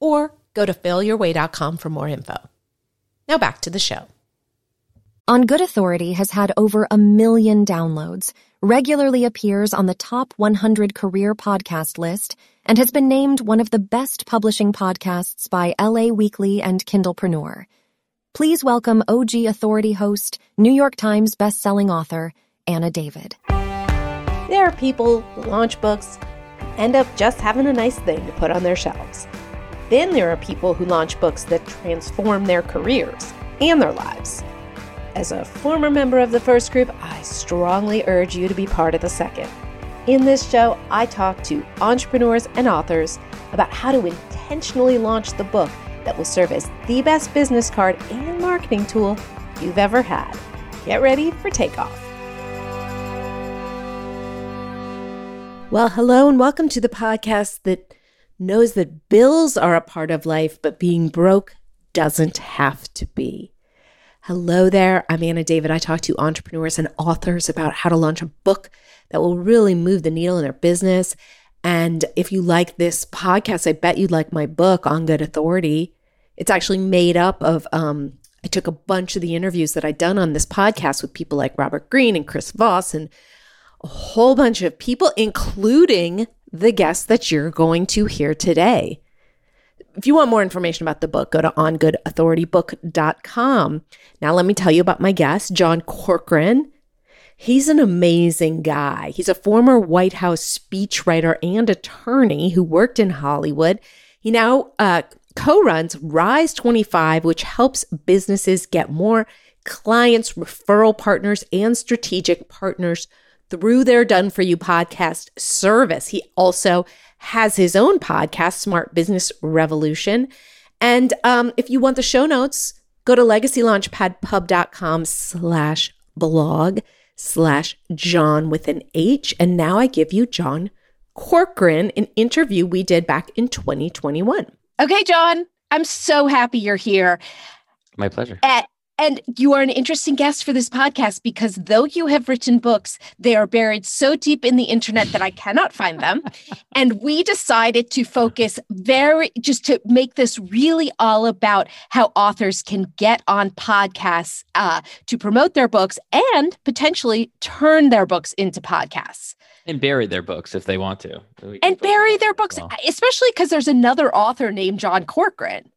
or go to failyourway.com for more info. Now back to the show. On Good Authority has had over a million downloads, regularly appears on the top 100 career podcast list, and has been named one of the best publishing podcasts by LA Weekly and Kindlepreneur. Please welcome OG Authority host, New York Times bestselling author, Anna David. There are people who launch books end up just having a nice thing to put on their shelves. Then there are people who launch books that transform their careers and their lives. As a former member of the first group, I strongly urge you to be part of the second. In this show, I talk to entrepreneurs and authors about how to intentionally launch the book that will serve as the best business card and marketing tool you've ever had. Get ready for takeoff. Well, hello and welcome to the podcast that knows that bills are a part of life, but being broke doesn't have to be. Hello there. I'm Anna David. I talk to entrepreneurs and authors about how to launch a book that will really move the needle in their business. And if you like this podcast, I bet you'd like my book on good authority. It's actually made up of, um, I took a bunch of the interviews that I'd done on this podcast with people like Robert Greene and Chris Voss and a whole bunch of people, including the guest that you're going to hear today. If you want more information about the book, go to ongoodauthoritybook.com. Now, let me tell you about my guest, John Corcoran. He's an amazing guy. He's a former White House speechwriter and attorney who worked in Hollywood. He now uh, co runs Rise 25, which helps businesses get more clients, referral partners, and strategic partners through their Done For You podcast service. He also has his own podcast, Smart Business Revolution. And um, if you want the show notes, go to legacylaunchpadpub.com slash blog slash John with an H. And now I give you John Corcoran, an interview we did back in 2021. Okay, John, I'm so happy you're here. My pleasure. At and you are an interesting guest for this podcast because though you have written books, they are buried so deep in the internet that I cannot find them. and we decided to focus very, just to make this really all about how authors can get on podcasts uh, to promote their books and potentially turn their books into podcasts. And bury their books if they want to. And bury their books, well. especially because there's another author named John Corcoran.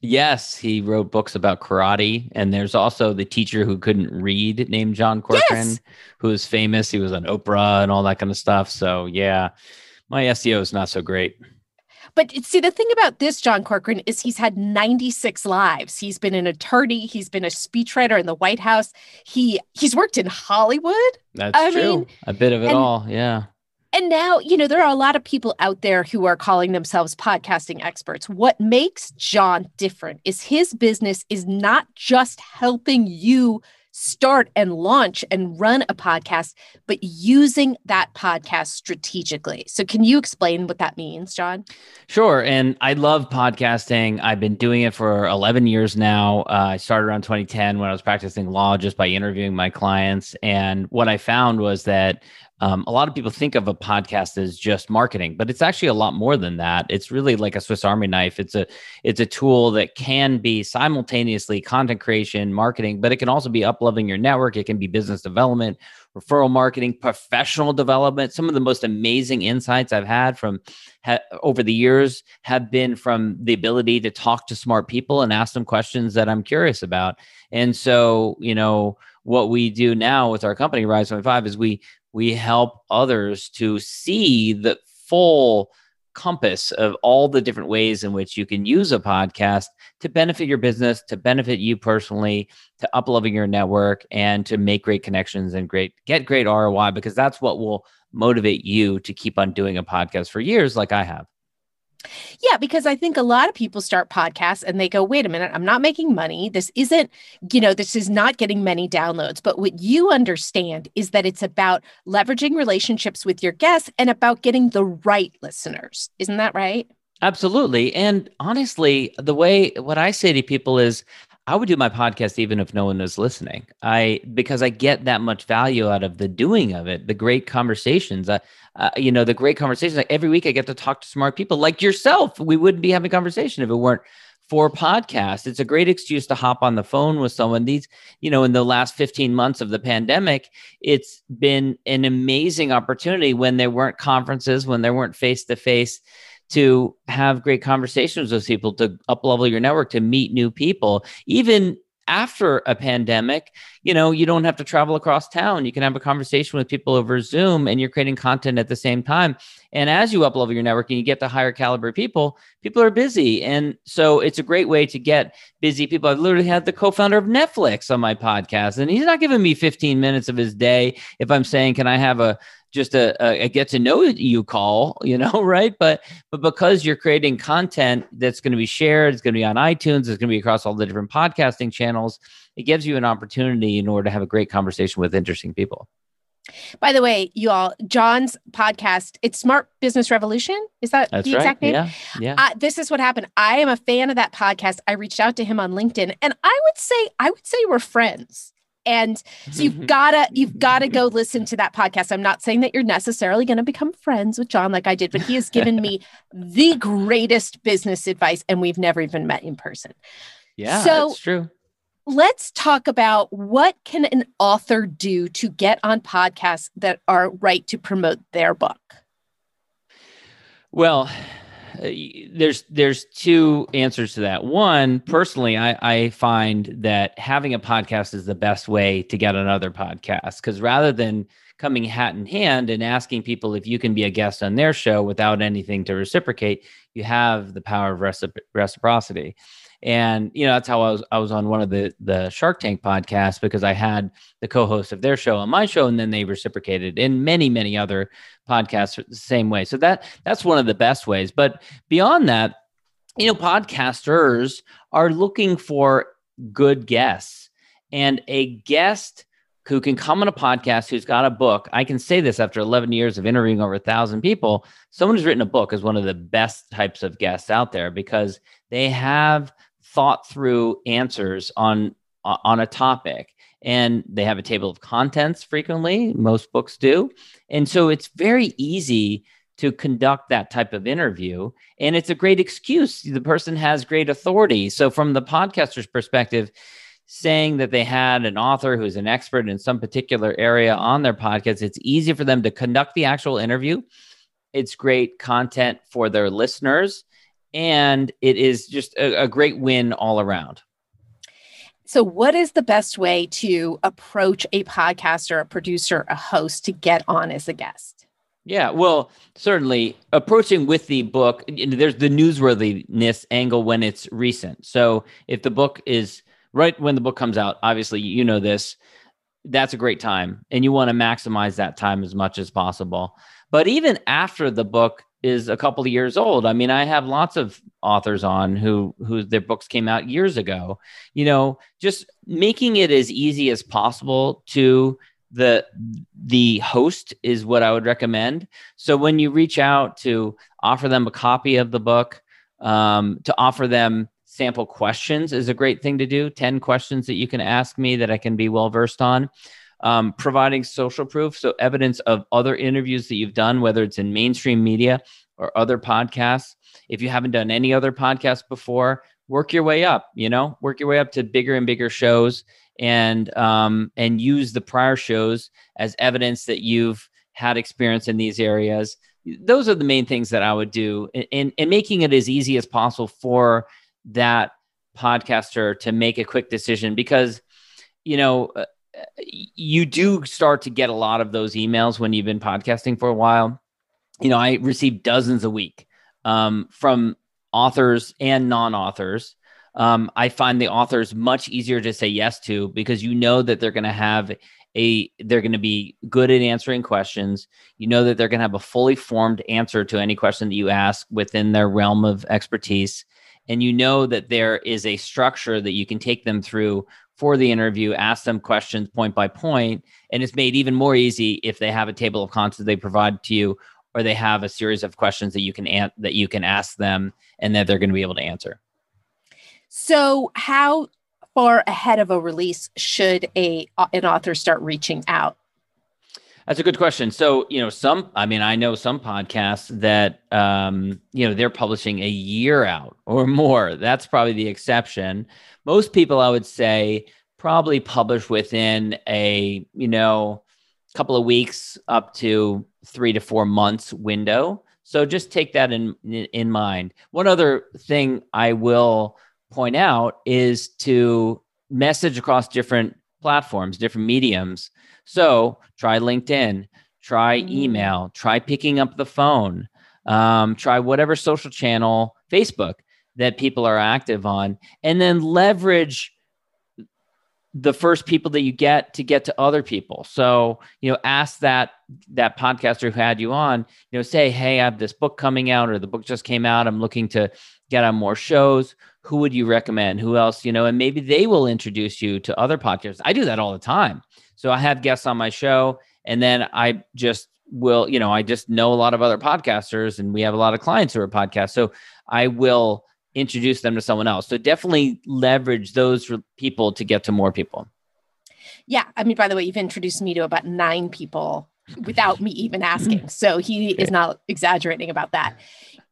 Yes, he wrote books about karate. And there's also the teacher who couldn't read named John Corcoran, yes! who is famous. He was on Oprah and all that kind of stuff. So, yeah, my SEO is not so great. But see, the thing about this John Corcoran is he's had 96 lives. He's been an attorney. He's been a speechwriter in the White House. He he's worked in Hollywood. That's I true. Mean, a bit of it and, all. Yeah. And now, you know, there are a lot of people out there who are calling themselves podcasting experts. What makes John different is his business is not just helping you start and launch and run a podcast, but using that podcast strategically. So, can you explain what that means, John? Sure. And I love podcasting. I've been doing it for 11 years now. Uh, I started around 2010 when I was practicing law just by interviewing my clients. And what I found was that um, a lot of people think of a podcast as just marketing, but it's actually a lot more than that. It's really like a Swiss Army knife. It's a it's a tool that can be simultaneously content creation, marketing, but it can also be upleveling your network. It can be business development, referral marketing, professional development. Some of the most amazing insights I've had from ha- over the years have been from the ability to talk to smart people and ask them questions that I'm curious about. And so, you know, what we do now with our company Rise 25 is we we help others to see the full compass of all the different ways in which you can use a podcast to benefit your business, to benefit you personally, to upleveling your network, and to make great connections and great get great ROI because that's what will motivate you to keep on doing a podcast for years, like I have. Yeah, because I think a lot of people start podcasts and they go, wait a minute, I'm not making money. This isn't, you know, this is not getting many downloads. But what you understand is that it's about leveraging relationships with your guests and about getting the right listeners. Isn't that right? Absolutely. And honestly, the way what I say to people is I would do my podcast even if no one was listening. I because I get that much value out of the doing of it, the great conversations. Uh, uh, you know, the great conversations. Like every week, I get to talk to smart people like yourself. We wouldn't be having conversation if it weren't for podcasts. It's a great excuse to hop on the phone with someone. These, you know, in the last 15 months of the pandemic, it's been an amazing opportunity when there weren't conferences, when there weren't face to face to have great conversations with people, to up level your network, to meet new people, even after a pandemic, you know, you don't have to travel across town. You can have a conversation with people over Zoom and you're creating content at the same time. And as you uplevel your network and you get to higher caliber people, people are busy. And so it's a great way to get busy people. I've literally had the co-founder of Netflix on my podcast, and he's not giving me 15 minutes of his day if I'm saying, can I have a just a, a, get to know you call, you know, right? But but because you're creating content that's going to be shared, it's going to be on iTunes, it's going to be across all the different podcasting channels. It gives you an opportunity in order to have a great conversation with interesting people. By the way, you all, John's podcast, it's Smart Business Revolution. Is that That's the exact right. name? Yeah. Yeah. Uh, this is what happened. I am a fan of that podcast. I reached out to him on LinkedIn and I would say, I would say we're friends. And so you've mm-hmm. gotta, you've gotta go listen to that podcast. I'm not saying that you're necessarily going to become friends with John like I did, but he has given me the greatest business advice, and we've never even met in person. Yeah, so, that's true. Let's talk about what can an author do to get on podcasts that are right to promote their book. Well, there's there's two answers to that. One, personally, I, I find that having a podcast is the best way to get another podcast because rather than coming hat in hand and asking people if you can be a guest on their show without anything to reciprocate, you have the power of recipro- reciprocity. And you know that's how I was I was on one of the the Shark Tank podcasts because I had the co-host of their show on my show, and then they reciprocated. in many many other podcasts the same way. So that that's one of the best ways. But beyond that, you know, podcasters are looking for good guests, and a guest who can come on a podcast who's got a book. I can say this after 11 years of interviewing over a thousand people. Someone who's written a book is one of the best types of guests out there because they have thought through answers on uh, on a topic. And they have a table of contents frequently most books do. And so it's very easy to conduct that type of interview. And it's a great excuse. The person has great authority. So from the podcaster's perspective saying that they had an author who's an expert in some particular area on their podcast it's easy for them to conduct the actual interview. It's great content for their listeners and it is just a, a great win all around. So, what is the best way to approach a podcaster, a producer, a host to get on as a guest? Yeah, well, certainly approaching with the book, there's the newsworthiness angle when it's recent. So, if the book is right when the book comes out, obviously, you know this, that's a great time. And you want to maximize that time as much as possible. But even after the book is a couple of years old. I mean, I have lots of authors on who who their books came out years ago. You know, just making it as easy as possible to the the host is what I would recommend. So when you reach out to offer them a copy of the book, um, to offer them sample questions is a great thing to do. Ten questions that you can ask me that I can be well versed on um, providing social proof, so evidence of other interviews that you've done, whether it's in mainstream media or other podcasts. If you haven't done any other podcasts before, work your way up. You know, work your way up to bigger and bigger shows, and um, and use the prior shows as evidence that you've had experience in these areas. Those are the main things that I would do, and and making it as easy as possible for that podcaster to make a quick decision because you know uh, you do start to get a lot of those emails when you've been podcasting for a while. You know, I receive dozens a week um, from authors and non authors. Um, I find the authors much easier to say yes to because you know that they're going to have a they're going to be good at answering questions. You know that they're going to have a fully formed answer to any question that you ask within their realm of expertise. And you know that there is a structure that you can take them through for the interview, ask them questions point by point, and it's made even more easy if they have a table of contents they provide to you or they have a series of questions that you can an- that you can ask them and that they're going to be able to answer. So, how far ahead of a release should a an author start reaching out? That's a good question. So, you know, some, I mean, I know some podcasts that, um, you know, they're publishing a year out or more. That's probably the exception. Most people, I would say, probably publish within a, you know, couple of weeks up to three to four months window. So just take that in in mind. One other thing I will point out is to message across different platforms, different mediums. So try LinkedIn, try mm. email, try picking up the phone, um, try whatever social channel, Facebook that people are active on, and then leverage the first people that you get to get to other people. So, you know, ask that that podcaster who had you on, you know, say, "Hey, I have this book coming out or the book just came out. I'm looking to get on more shows. Who would you recommend? Who else, you know, and maybe they will introduce you to other podcasts. I do that all the time. So, I have guests on my show and then I just will, you know, I just know a lot of other podcasters and we have a lot of clients who are podcasts. So, I will introduce them to someone else. So definitely leverage those people to get to more people. Yeah. I mean, by the way, you've introduced me to about nine people without me even asking. So he is not exaggerating about that.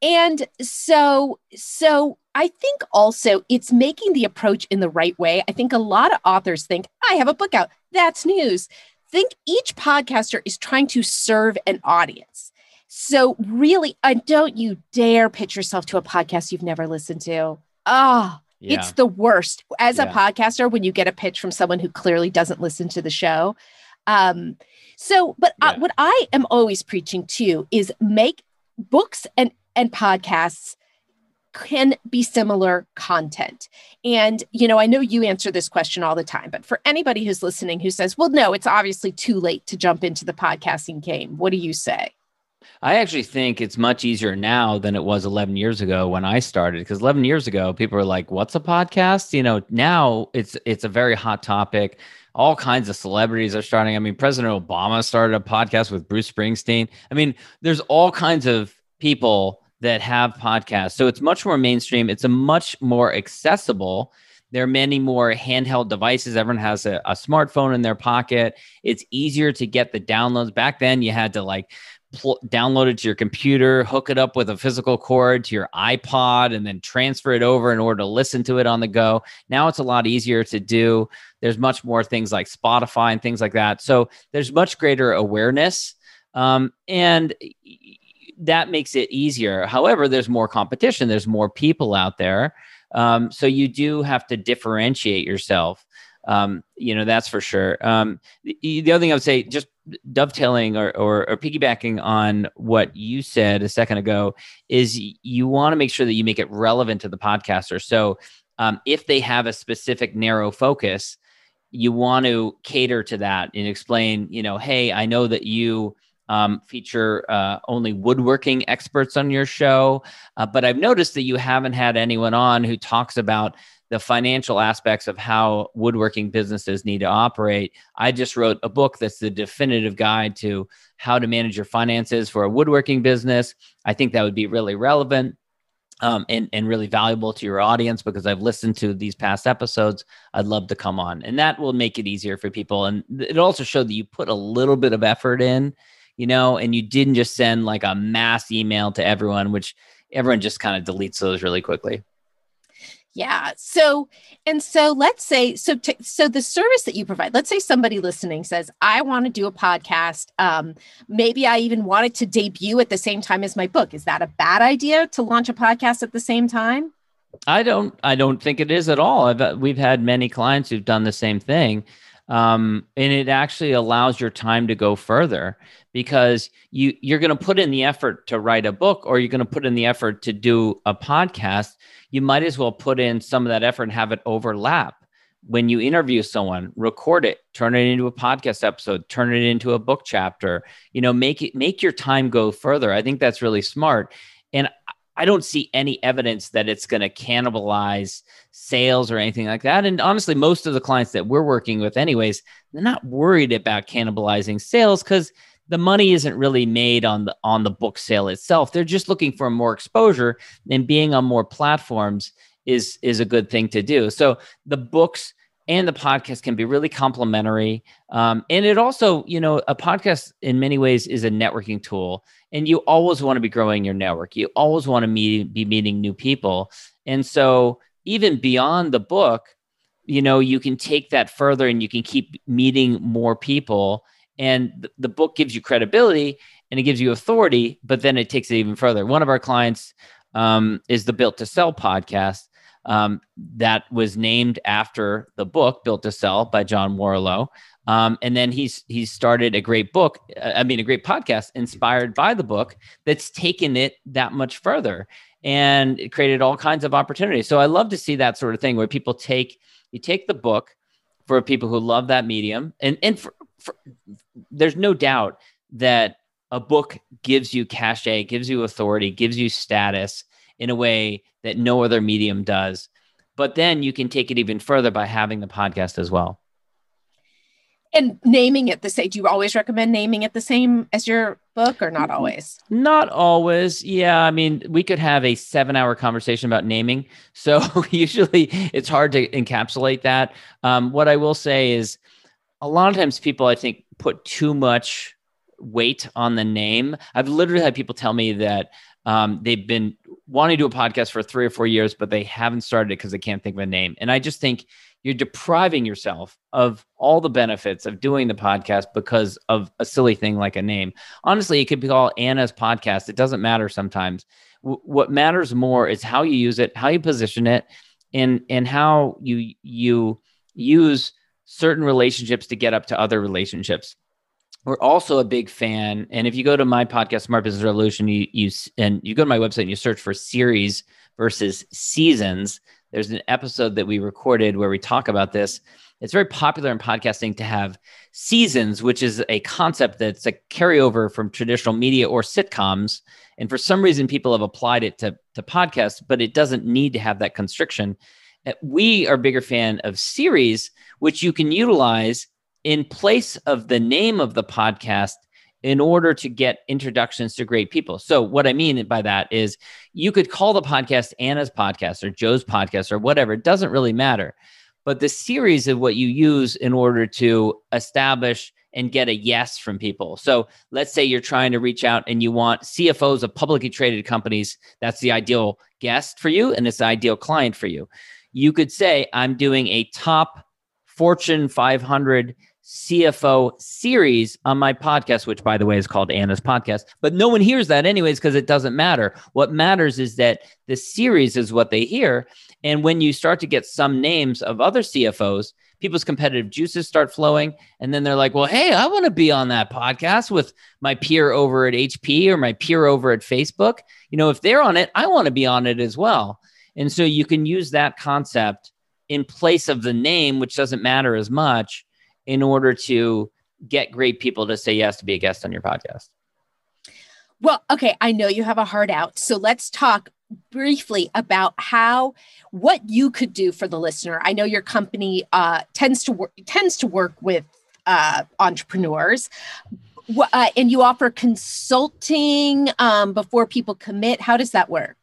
And so, so I think also it's making the approach in the right way. I think a lot of authors think, I have a book out. That's news. Think each podcaster is trying to serve an audience. So, really, uh, don't you dare pitch yourself to a podcast you've never listened to. Oh, yeah. it's the worst. As yeah. a podcaster, when you get a pitch from someone who clearly doesn't listen to the show. Um, so, but uh, yeah. what I am always preaching to is make books and and podcasts can be similar content. And, you know, I know you answer this question all the time, but for anybody who's listening who says, well, no, it's obviously too late to jump into the podcasting game, what do you say? I actually think it's much easier now than it was 11 years ago when I started because 11 years ago people were like what's a podcast? You know, now it's it's a very hot topic. All kinds of celebrities are starting. I mean, President Obama started a podcast with Bruce Springsteen. I mean, there's all kinds of people that have podcasts. So it's much more mainstream. It's a much more accessible. There are many more handheld devices. Everyone has a, a smartphone in their pocket. It's easier to get the downloads. Back then, you had to like pl- download it to your computer, hook it up with a physical cord to your iPod, and then transfer it over in order to listen to it on the go. Now it's a lot easier to do. There's much more things like Spotify and things like that. So there's much greater awareness. Um, and that makes it easier. However, there's more competition, there's more people out there. Um, so you do have to differentiate yourself. Um, you know, that's for sure. Um, the, the, other thing I would say, just dovetailing or, or, or piggybacking on what you said a second ago, is you want to make sure that you make it relevant to the podcaster. So um, if they have a specific narrow focus, you want to cater to that and explain, you know, hey, I know that you um, feature uh, only woodworking experts on your show, uh, but I've noticed that you haven't had anyone on who talks about the financial aspects of how woodworking businesses need to operate. I just wrote a book that's the definitive guide to how to manage your finances for a woodworking business. I think that would be really relevant. Um, and, and really valuable to your audience because I've listened to these past episodes. I'd love to come on, and that will make it easier for people. And it also showed that you put a little bit of effort in, you know, and you didn't just send like a mass email to everyone, which everyone just kind of deletes those really quickly. Yeah. So, and so let's say, so, t- so the service that you provide, let's say somebody listening says, I want to do a podcast. Um, maybe I even wanted to debut at the same time as my book. Is that a bad idea to launch a podcast at the same time? I don't, I don't think it is at all. I've, uh, we've had many clients who've done the same thing. Um, and it actually allows your time to go further because you you're going to put in the effort to write a book or you're going to put in the effort to do a podcast you might as well put in some of that effort and have it overlap when you interview someone, record it, turn it into a podcast episode, turn it into a book chapter, you know, make it make your time go further. I think that's really smart. I don't see any evidence that it's going to cannibalize sales or anything like that. And honestly, most of the clients that we're working with, anyways, they're not worried about cannibalizing sales because the money isn't really made on the on the book sale itself. They're just looking for more exposure and being on more platforms is is a good thing to do. So the books and the podcast can be really complementary. Um, and it also, you know, a podcast in many ways is a networking tool, and you always want to be growing your network. You always want to meet, be meeting new people. And so, even beyond the book, you know, you can take that further and you can keep meeting more people. And th- the book gives you credibility and it gives you authority, but then it takes it even further. One of our clients um, is the Built to Sell podcast um, that was named after the book Built to Sell by John Warrillow. Um, and then he's he's started a great book, uh, I mean, a great podcast inspired by the book that's taken it that much further and it created all kinds of opportunities. So I love to see that sort of thing where people take you take the book for people who love that medium, and and for, for, there's no doubt that a book gives you cachet, gives you authority, gives you status in a way that no other medium does. But then you can take it even further by having the podcast as well. And naming it the same. Do you always recommend naming it the same as your book or not always? Not always. Yeah. I mean, we could have a seven hour conversation about naming. So usually it's hard to encapsulate that. Um, what I will say is a lot of times people, I think, put too much weight on the name. I've literally had people tell me that um, they've been wanting to do a podcast for three or four years, but they haven't started it because they can't think of a name. And I just think you're depriving yourself of all the benefits of doing the podcast because of a silly thing like a name. Honestly, it could be called Anna's podcast. It doesn't matter sometimes. W- what matters more is how you use it, how you position it, and and how you you use certain relationships to get up to other relationships we're also a big fan and if you go to my podcast smart business revolution you, you and you go to my website and you search for series versus seasons there's an episode that we recorded where we talk about this. It's very popular in podcasting to have seasons which is a concept that's a carryover from traditional media or sitcoms and for some reason people have applied it to, to podcasts but it doesn't need to have that constriction. Uh, we are bigger fan of series which you can utilize in place of the name of the podcast in order to get introductions to great people. So, what I mean by that is you could call the podcast Anna's podcast or Joe's podcast or whatever, it doesn't really matter. But the series of what you use in order to establish and get a yes from people. So, let's say you're trying to reach out and you want CFOs of publicly traded companies. That's the ideal guest for you, and it's the ideal client for you. You could say, I'm doing a top Fortune 500 CFO series on my podcast, which by the way is called Anna's podcast. But no one hears that anyways because it doesn't matter. What matters is that the series is what they hear. And when you start to get some names of other CFOs, people's competitive juices start flowing. And then they're like, well, hey, I want to be on that podcast with my peer over at HP or my peer over at Facebook. You know, if they're on it, I want to be on it as well. And so you can use that concept in place of the name, which doesn't matter as much in order to get great people to say yes to be a guest on your podcast? Well, okay, I know you have a heart out. So let's talk briefly about how what you could do for the listener. I know your company uh, tends to work tends to work with uh, entrepreneurs, uh, and you offer consulting um, before people commit. How does that work?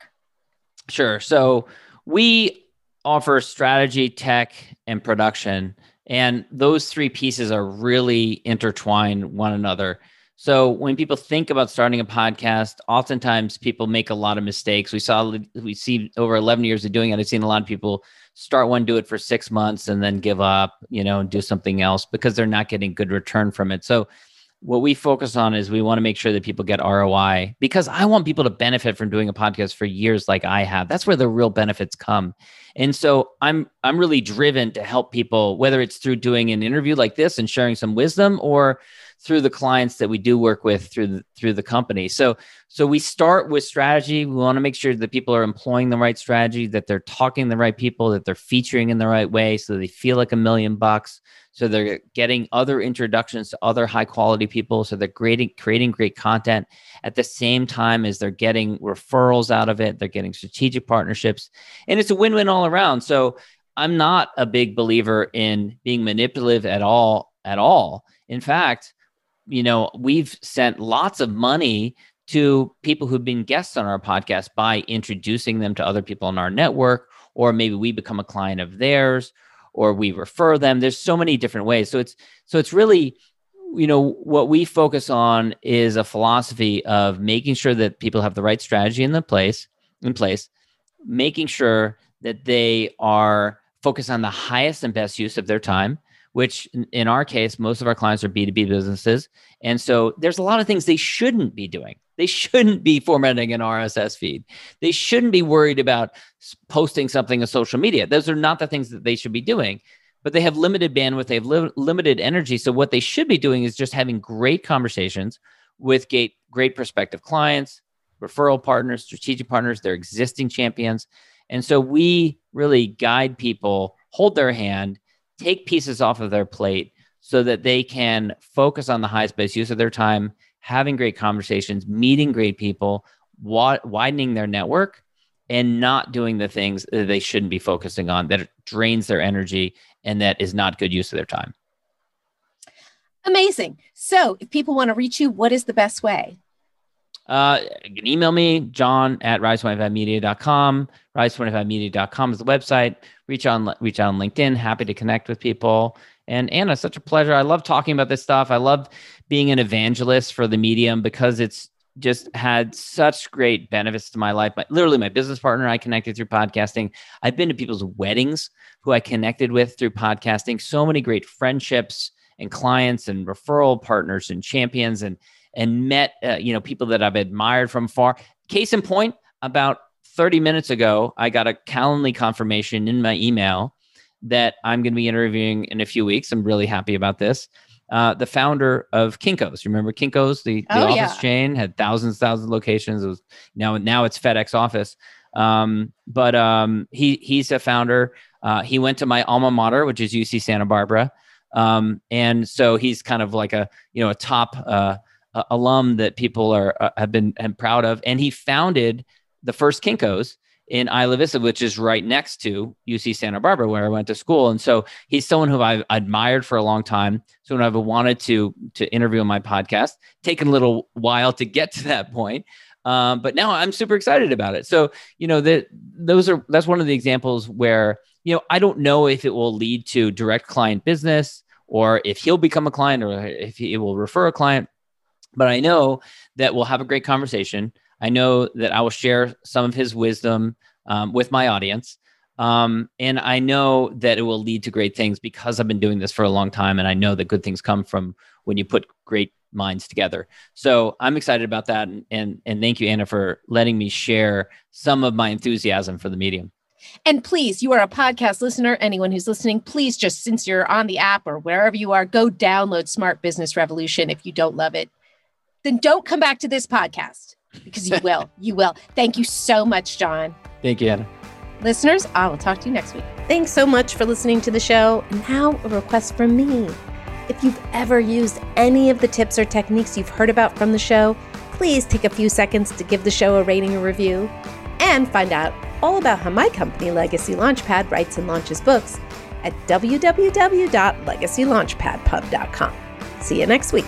Sure. So we offer strategy, tech, and production and those three pieces are really intertwined one another. So when people think about starting a podcast, oftentimes people make a lot of mistakes. We saw we see over 11 years of doing it. I've seen a lot of people start one, do it for six months, and then give up, you know, and do something else because they're not getting good return from it. So what we focus on is we want to make sure that people get ROI because I want people to benefit from doing a podcast for years like I have. That's where the real benefits come. And so I'm I'm really driven to help people whether it's through doing an interview like this and sharing some wisdom or through the clients that we do work with through the, through the company. So so we start with strategy. We want to make sure that people are employing the right strategy, that they're talking the right people, that they're featuring in the right way, so they feel like a million bucks. So they're getting other introductions to other high quality people. So they're creating creating great content at the same time as they're getting referrals out of it. They're getting strategic partnerships, and it's a win win all around. So I'm not a big believer in being manipulative at all at all. In fact, you know, we've sent lots of money to people who've been guests on our podcast by introducing them to other people in our network, or maybe we become a client of theirs, or we refer them. There's so many different ways. So it's so it's really, you know, what we focus on is a philosophy of making sure that people have the right strategy in the place in place, making sure that they are focused on the highest and best use of their time which in our case, most of our clients are B2B businesses. And so there's a lot of things they shouldn't be doing. They shouldn't be formatting an RSS feed. They shouldn't be worried about posting something on social media. Those are not the things that they should be doing. But they have limited bandwidth, they have li- limited energy. So what they should be doing is just having great conversations with great, great prospective clients, referral partners, strategic partners, their existing champions. And so we really guide people, hold their hand, take pieces off of their plate so that they can focus on the highest best use of their time, having great conversations, meeting great people, wa- widening their network, and not doing the things that they shouldn't be focusing on that drains their energy and that is not good use of their time. Amazing. So, if people want to reach you, what is the best way? Uh, you can email me, john at rise25media.com. Rise25media.com is the website. Reach on reach on LinkedIn. Happy to connect with people. And Anna, such a pleasure. I love talking about this stuff. I love being an evangelist for the medium because it's just had such great benefits to my life. My, literally, my business partner I connected through podcasting. I've been to people's weddings who I connected with through podcasting. So many great friendships and clients and referral partners and champions and and met uh, you know people that I've admired from far. Case in point, about 30 minutes ago, I got a Calendly confirmation in my email that I'm going to be interviewing in a few weeks. I'm really happy about this. Uh, the founder of Kinkos. You remember Kinkos, the, the oh, office yeah. chain, had thousands, thousands of locations. It was now now it's FedEx office. Um, but um, he he's a founder. Uh, he went to my alma mater, which is UC Santa Barbara, um, and so he's kind of like a you know a top uh, uh, alum that people are uh, have been and proud of, and he founded the first Kinkos in Isla Vista, which is right next to UC Santa Barbara, where I went to school. And so he's someone who I've admired for a long time. So I've wanted to to interview on my podcast, taken a little while to get to that point. Um, but now I'm super excited about it. So you know that those are that's one of the examples where you know I don't know if it will lead to direct client business or if he'll become a client or if he will refer a client. But I know that we'll have a great conversation. I know that I will share some of his wisdom um, with my audience. Um, and I know that it will lead to great things because I've been doing this for a long time. And I know that good things come from when you put great minds together. So I'm excited about that. And, and, and thank you, Anna, for letting me share some of my enthusiasm for the medium. And please, you are a podcast listener. Anyone who's listening, please just since you're on the app or wherever you are, go download Smart Business Revolution if you don't love it. Then don't come back to this podcast because you will. You will. Thank you so much, John. Thank you, Anna. Listeners, I will talk to you next week. Thanks so much for listening to the show. Now, a request from me. If you've ever used any of the tips or techniques you've heard about from the show, please take a few seconds to give the show a rating or review and find out all about how my company, Legacy Launchpad, writes and launches books at www.legacylaunchpadpub.com. See you next week.